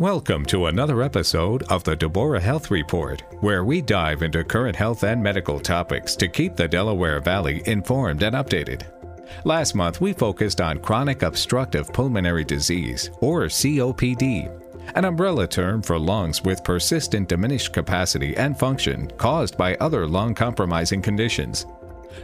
Welcome to another episode of the Deborah Health Report, where we dive into current health and medical topics to keep the Delaware Valley informed and updated. Last month, we focused on chronic obstructive pulmonary disease, or COPD, an umbrella term for lungs with persistent diminished capacity and function caused by other lung compromising conditions.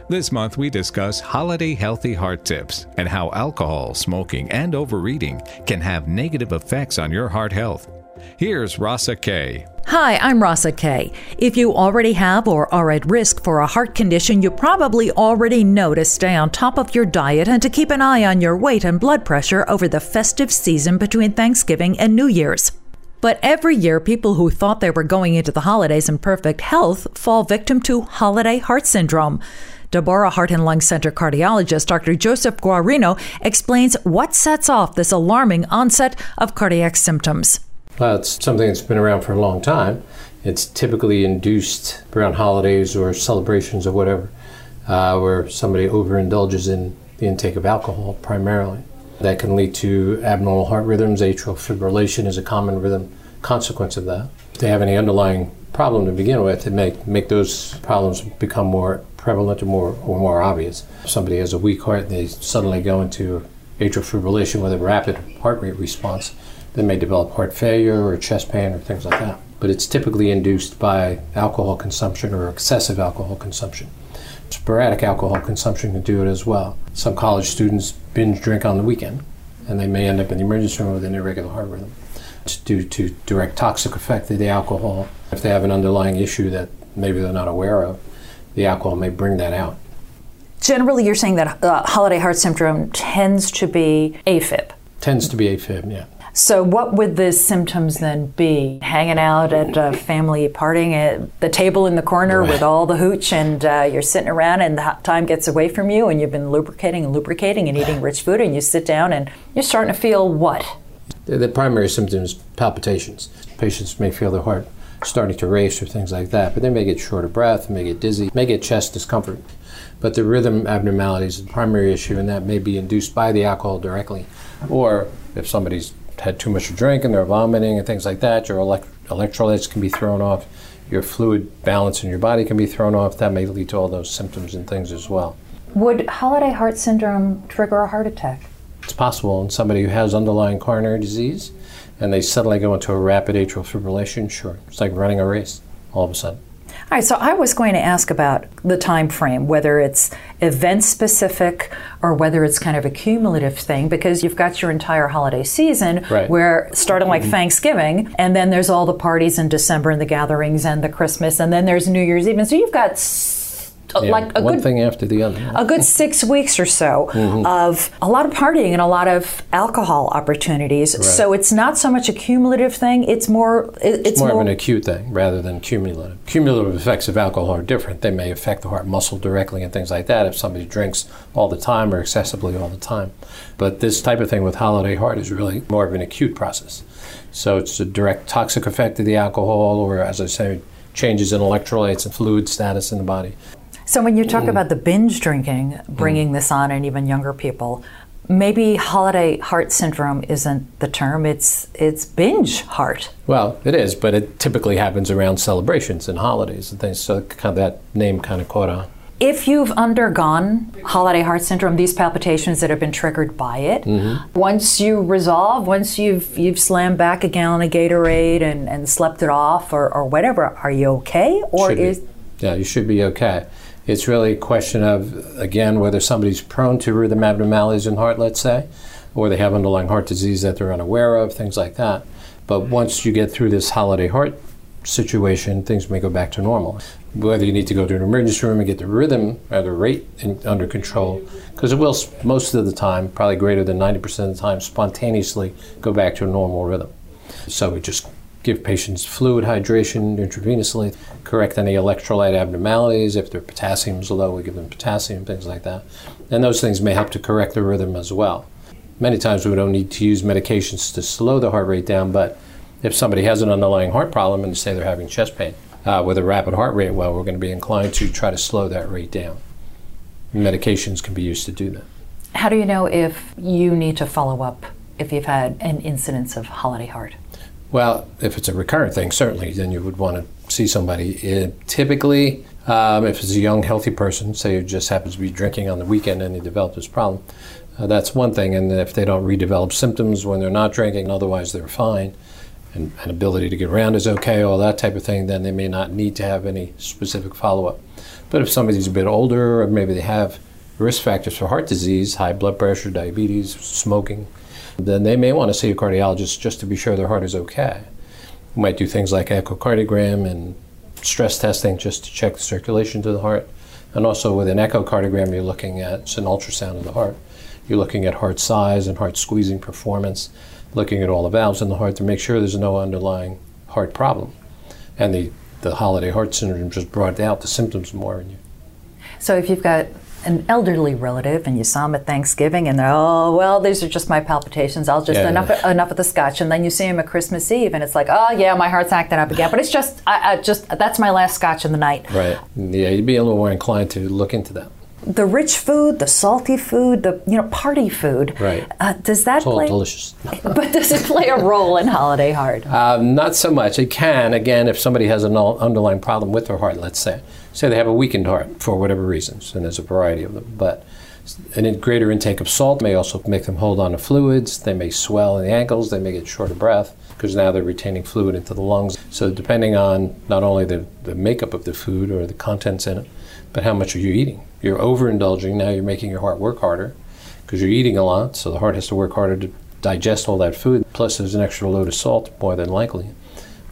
This month, we discuss holiday healthy heart tips and how alcohol, smoking, and overeating can have negative effects on your heart health. Here's Rasa Kaye. Hi, I'm Rasa Kaye. If you already have or are at risk for a heart condition, you probably already know to stay on top of your diet and to keep an eye on your weight and blood pressure over the festive season between Thanksgiving and New Year's. But every year, people who thought they were going into the holidays in perfect health fall victim to holiday heart syndrome. Deborah Heart and Lung Center cardiologist Dr. Joseph Guarino explains what sets off this alarming onset of cardiac symptoms. Well, it's something that's been around for a long time. It's typically induced around holidays or celebrations or whatever, uh, where somebody overindulges in the intake of alcohol primarily. That can lead to abnormal heart rhythms. Atrial fibrillation is a common rhythm consequence of that. If they have any underlying problem to begin with, it may make those problems become more prevalent or more or more obvious. Somebody has a weak heart and they suddenly go into atrial fibrillation with a rapid heart rate response, they may develop heart failure or chest pain or things like that. But it's typically induced by alcohol consumption or excessive alcohol consumption. Sporadic alcohol consumption can do it as well. Some college students binge drink on the weekend, and they may end up in the emergency room with an irregular heart rhythm. It's due to direct toxic effect of the alcohol. If they have an underlying issue that maybe they're not aware of, the alcohol may bring that out. Generally, you're saying that uh, holiday heart syndrome tends to be AFib. Tends to be AFib, yeah. So, what would the symptoms then be? Hanging out at a family partying at the table in the corner right. with all the hooch, and uh, you're sitting around, and the time gets away from you, and you've been lubricating and lubricating and eating rich food, and you sit down, and you're starting to feel what? The, the primary symptoms palpitations. Patients may feel their heart starting to race or things like that. But they may get short of breath, may get dizzy, may get chest discomfort. But the rhythm abnormalities is the primary issue, and that may be induced by the alcohol directly. Or if somebody's had too much to drink and they're vomiting and things like that, your elect- electrolytes can be thrown off, your fluid balance in your body can be thrown off. That may lead to all those symptoms and things as well. Would holiday heart syndrome trigger a heart attack? It's possible in somebody who has underlying coronary disease and they suddenly go into a rapid atrial fibrillation, sure. It's like running a race all of a sudden. All right, so I was going to ask about the time frame, whether it's event specific or whether it's kind of a cumulative thing, because you've got your entire holiday season right. where starting like mm-hmm. Thanksgiving, and then there's all the parties in December and the gatherings and the Christmas, and then there's New Year's Eve. And so you've got yeah, like a one good, thing after the other. A good six weeks or so mm-hmm. of a lot of partying and a lot of alcohol opportunities. Right. So it's not so much a cumulative thing; it's more it's, it's more, more, of an acute thing rather than cumulative. Cumulative effects of alcohol are different. They may affect the heart muscle directly and things like that if somebody drinks all the time or excessively all the time. But this type of thing with holiday heart is really more of an acute process. So it's a direct toxic effect of the alcohol, or as I say changes in electrolytes and fluid status in the body. So when you talk mm. about the binge drinking, bringing mm. this on, and even younger people, maybe holiday heart syndrome isn't the term it's it's binge heart well it is but it typically happens around celebrations and holidays and things so kind of that name kind of caught on if you've undergone holiday heart syndrome these palpitations that have been triggered by it mm-hmm. once you resolve once you've you've slammed back a gallon of gatorade and, and slept it off or, or whatever are you okay or should is be. yeah you should be okay it's really a question of, again, whether somebody's prone to rhythm abnormalities in heart, let's say, or they have underlying heart disease that they're unaware of, things like that. But mm-hmm. once you get through this holiday heart situation, things may go back to normal. Whether you need to go to an emergency room and get the rhythm or the rate in, under control, because it will most of the time, probably greater than 90% of the time, spontaneously go back to a normal rhythm. So we just give patients fluid hydration intravenously, correct any electrolyte abnormalities. If their potassium is low, we give them potassium, things like that. And those things may help to correct the rhythm as well. Many times we don't need to use medications to slow the heart rate down, but if somebody has an underlying heart problem and say they're having chest pain uh, with a rapid heart rate, well, we're going to be inclined to try to slow that rate down. Medications can be used to do that. How do you know if you need to follow up if you've had an incidence of holiday heart? Well, if it's a recurrent thing, certainly, then you would want to see somebody. It, typically, um, if it's a young, healthy person, say who just happens to be drinking on the weekend and they develop this problem, uh, that's one thing. And if they don't redevelop symptoms when they're not drinking, otherwise they're fine, and, and ability to get around is okay, all that type of thing, then they may not need to have any specific follow up. But if somebody's a bit older, or maybe they have risk factors for heart disease, high blood pressure, diabetes, smoking, then they may want to see a cardiologist just to be sure their heart is okay. We might do things like echocardiogram and stress testing just to check the circulation to the heart. And also with an echocardiogram, you're looking at it's an ultrasound of the heart. You're looking at heart size and heart squeezing performance, looking at all the valves in the heart to make sure there's no underlying heart problem. And the, the holiday heart syndrome just brought out the symptoms more in you. So if you've got an elderly relative and you saw him at Thanksgiving and they're, oh, well, these are just my palpitations. I'll just, Yeah. enough, enough of the scotch. And then you see him at Christmas Eve and it's like, oh, yeah, my heart's acting up again. But it's just, I, I just, that's my last scotch in the night. Right. Yeah, you'd be a little more inclined to look into that. The rich food, the salty food, the, you know, party food. Right. Uh, does that It's all play? delicious. But does it play a role in holiday heart? Um, not so much. It can, again, if somebody has an underlying problem with their heart, let's say. Say they have a weakened heart for whatever reasons, and there's a variety of them. But an in- greater intake of salt may also make them hold on to fluids. They may swell in the ankles. They may get short of breath because now they're retaining fluid into the lungs. So, depending on not only the, the makeup of the food or the contents in it, but how much are you eating? You're overindulging. Now you're making your heart work harder because you're eating a lot. So, the heart has to work harder to digest all that food. Plus, there's an extra load of salt, more than likely.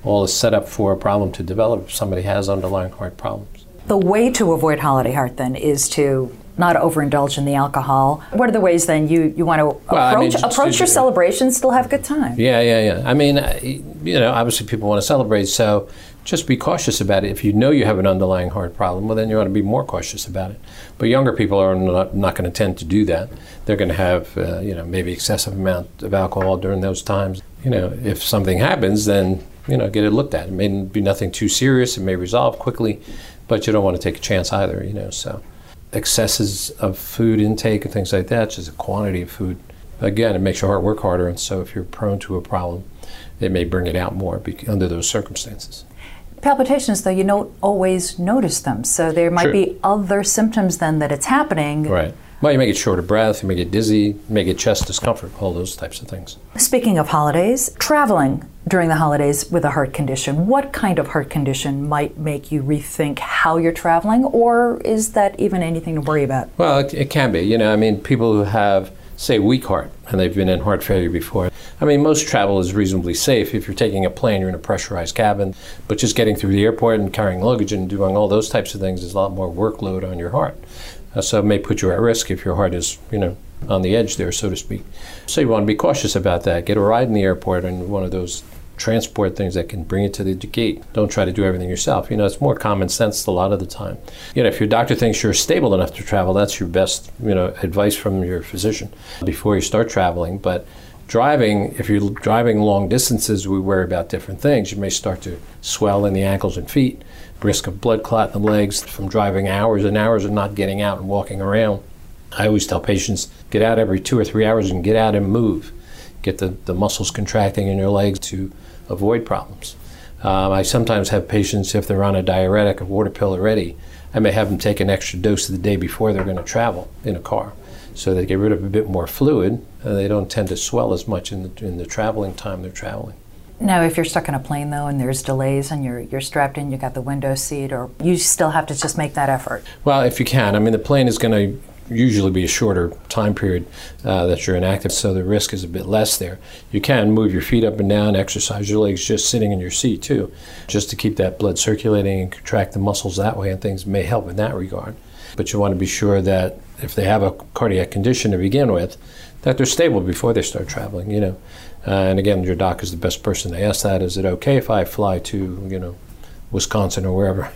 All is set up for a problem to develop if somebody has underlying heart problems. The way to avoid holiday heart then is to not overindulge in the alcohol. What are the ways then you, you want to Well, I mean, approach, just- approach your celebration, still have a good time? Yeah, yeah, yeah. I mean, you know, obviously people want to celebrate, so just be cautious about it. If you know you have an underlying heart problem, well, then you ought to be more cautious about it. But younger people are not, not going to tend to do that. They're going to have, uh, you know, maybe excessive amount of alcohol during those times. You know, if something happens, then you know, get it looked at. It may be nothing too serious. It may resolve quickly, but you don't want to take a chance either. You know, so excesses of food intake and things like that, just a quantity of food, again, it makes your heart work harder. And so if you're prone to a problem, it may bring it out more under those circumstances. Palpitations, though, you don't always notice them. So there might Sure. be other symptoms then that it's happening. Right. Well, you may get short of breath, you may get dizzy, you may get chest discomfort, all those types of things. Speaking of holidays, traveling during the holidays with a heart condition, what kind of heart condition might make you rethink how you're traveling, or is that even anything to worry about? Well, it, it can be. You know, I mean, people who have, say, weak heart and they've been in heart failure before. I mean, most travel is reasonably safe. If you're taking a plane, you're in a pressurized cabin, but just getting through the airport and carrying luggage and doing all those types of things is a lot more workload on your heart. Uh, so it may put you at risk if your heart is, you know, on the edge there, so to speak. So you want to be cautious about that. Get a ride in the airport and one of those transport things that can bring it to the gate. Don't try to do everything yourself. You know, it's more common sense a lot of the time. You know, if your doctor thinks you're stable enough to travel, that's your best, you know, advice from your physician before you start traveling. But driving, if you're driving long distances, we worry about different things. You may start to swell in the ankles and feet, risk of blood clot in the legs from driving hours and hours and not getting out and walking around. I always tell patients get out every two or three hours and get out and move. Get the, the muscles contracting in your legs to avoid problems. Um, I sometimes have patients, if they're on a diuretic, a water pill already, I may have them take an extra dose the day before they're going to travel in a car. So they get rid of a bit more fluid and they don't tend to swell as much in the, in the traveling time they're traveling. Now, if you're stuck in a plane though, and there's delays, and you're you're strapped in, you got the window seat, or you still have to just make that effort. Well, if you can. I mean, the plane is going to usually be a shorter time period uh, that you're inactive, so the risk is a bit less there. You can move your feet up and down, exercise your legs just sitting in your seat, too, just to keep that blood circulating and contract the muscles that way, and things may help in that regard. But you want to be sure that if they have a cardiac condition to begin with, that they're stable before they start traveling, you know. Uh, and again, your doc is the best person to ask that. Is it okay if I fly to, you know, Wisconsin or wherever?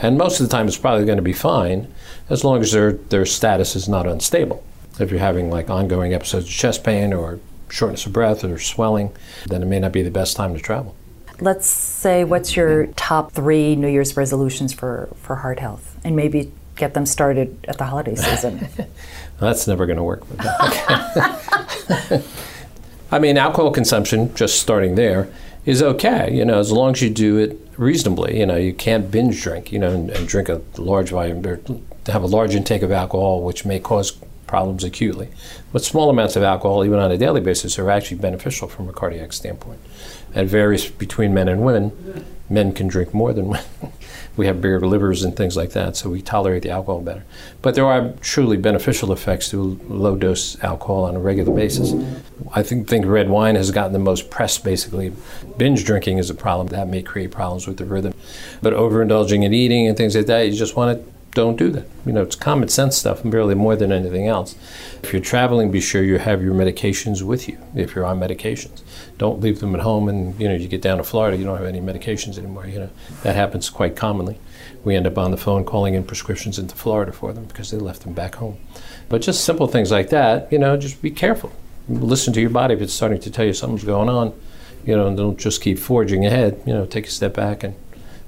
And most of the time, it's probably going to be fine as long as their, their status is not unstable. If you're having like ongoing episodes of chest pain or shortness of breath or swelling, then it may not be the best time to travel. Let's say, what's your top three New Year's resolutions for for heart health, and maybe get them started at the holiday season. That's never going to work. I mean, alcohol consumption, just starting there, is okay, you know, as long as you do it reasonably. You know, you can't binge drink, you know, and, and drink a large volume or have a large intake of alcohol, which may cause problems acutely. But small amounts of alcohol, even on a daily basis, are actually beneficial from a cardiac standpoint. It varies between men and women. Men can drink more than women. We have bigger livers and things like that, so we tolerate the alcohol better. But there are truly beneficial effects to low dose alcohol on a regular basis. I think, think red wine has gotten the most press, basically. Binge drinking is a problem. That may create problems with the rhythm. But overindulging in eating and things like that, you just want to don't do that. You know, it's common sense stuff, and barely more than anything else. If you're traveling, be sure you have your medications with you. If you're on medications, don't leave them at home. And you know, you get down to Florida, you don't have any medications anymore. You know, that happens quite commonly. We end up on the phone calling in prescriptions into Florida for them because they left them back home. But just simple things like that, you know, just be careful. Listen to your body if it's starting to tell you something's going on. You know, don't just keep forging ahead. You know, take a step back and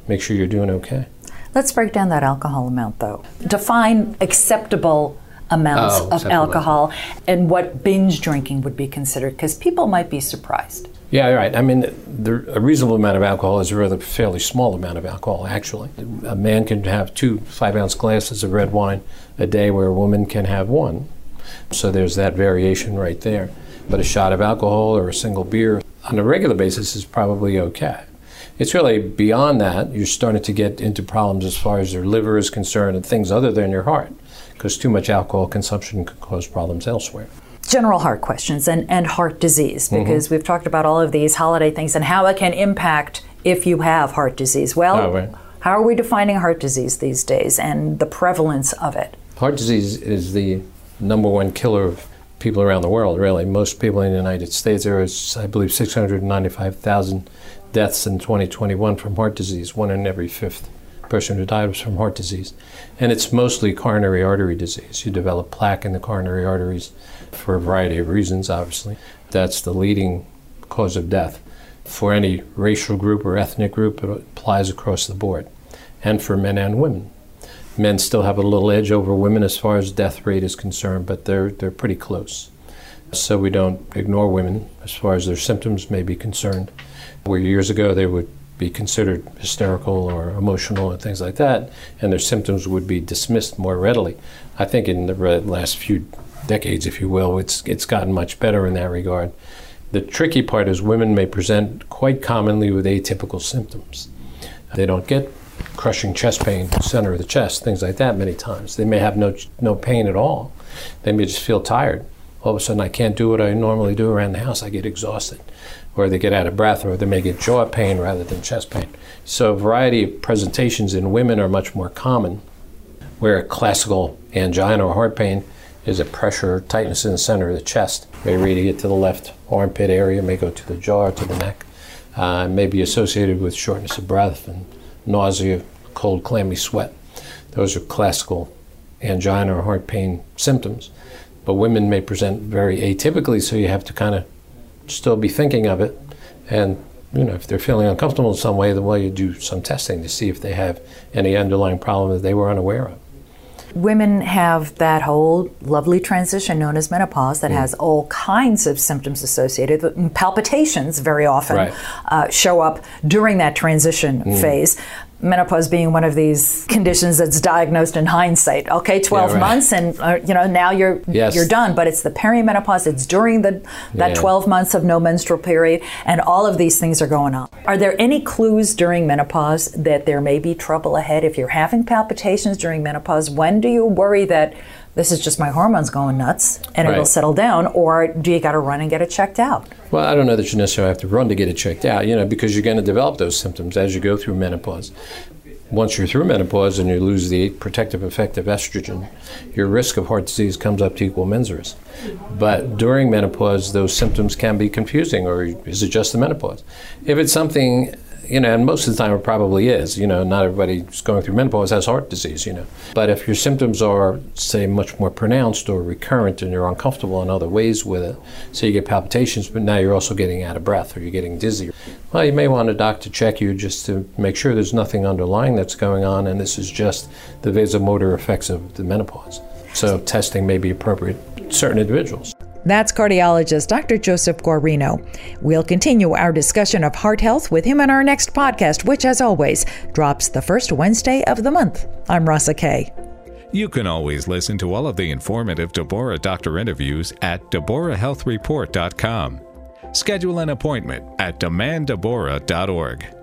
make sure you're doing okay. Let's break down that alcohol amount, though. Define acceptable amounts Oh, of alcohol and what binge drinking would be considered, because people might be surprised. Yeah, right. I mean, the, a reasonable amount of alcohol is a rather fairly small amount of alcohol, actually. A man can have two five ounce glasses of red wine a day, where a woman can have one. So there's that variation right there. But a shot of alcohol or a single beer on a regular basis is probably okay. It's really beyond that, you're starting to get into problems as far as your liver is concerned and things other than your heart, because too much alcohol consumption can cause problems elsewhere. General heart questions and, and heart disease, Mm-hmm. because we've talked about all of these holiday things and how it can impact if you have heart disease. Well, Oh, right. how are we defining heart disease these days and the prevalence of it? Heart disease is the number one killer of people around the world, really. Most people in the United States, there is, I believe, 695,000 deaths in 2021 from heart disease. One in every fifth person who died was from heart disease. And it's mostly coronary artery disease. You develop plaque in the coronary arteries for a variety of reasons, obviously. That's the leading cause of death. For any racial group or ethnic group, it applies across the board, and for men and women men still have a little edge over women as far as death rate is concerned, but they're they're pretty close. So we don't ignore women as far as their symptoms may be concerned. Where years ago they would be considered hysterical or emotional and things like that, and their symptoms would be dismissed more readily. I think in the last few decades, if you will, it's it's gotten much better in that regard. The tricky part is women may present quite commonly with atypical symptoms. They don't get crushing chest pain, center of the chest, things like that many times. They may have no, no pain at all. They may just feel tired. All of a sudden, I can't do what I normally do around the house. I get exhausted. Or they get out of breath, or they may get jaw pain rather than chest pain. So, a variety of presentations in women are much more common, where classical angina or heart pain is a pressure tightness in the center of the chest. May radiate to the left armpit area, may go to the jaw or to the neck. Uh, may be associated with shortness of breath and nausea, cold, clammy sweat. Those are classical angina or heart pain symptoms. But women may present very atypically, so you have to kind of still be thinking of it. And, you know, if they're feeling uncomfortable in some way, then well, you do some testing to see if they have any underlying problem that they were unaware of. Women have that whole lovely transition known as menopause Mm. that has all kinds of symptoms associated. Palpitations very often Right. uh, show up during that transition Mm. phase. Menopause being one of these conditions that's diagnosed in hindsight. Okay, 12 Yeah, right. months, and uh, you know now you're Yes. you're done. But it's the perimenopause. It's during the that Yeah. 12 months of no menstrual period, and all of these things are going on. Are there any clues during menopause that there may be trouble ahead? If you're having palpitations during menopause, when do you worry that this is just my hormones going nuts and it'll settle down, or do you got to run and get it checked out? Well, I don't know that you necessarily have to run to get it checked out, you know, because you're going to develop those symptoms as you go through menopause. Once you're through menopause and you lose the protective effect of estrogen, your risk of heart disease comes up to equal mensurus. But during menopause, those symptoms can be confusing, or is it just the menopause? If it's something, you know, and most of the time it probably is, you know, not everybody who's going through menopause has heart disease, you know. But if your symptoms are, say, much more pronounced or recurrent and you're uncomfortable in other ways with it, so you get palpitations, but now you're also getting out of breath or you're getting dizzy, well, you may want a doctor to check you just to make sure there's nothing underlying that's going on and this is just the vasomotor effects of the menopause. So testing may be appropriate certain individuals. That's cardiologist Dr. Joseph Guarino. We'll continue our discussion of heart health with him in our next podcast, which, as always, drops the first Wednesday of the month. I'm Rasa Kaye. You can always listen to all of the informative Deborah Doctor interviews at DeborahHealthReport.com. Schedule an appointment at demanddeborah.org.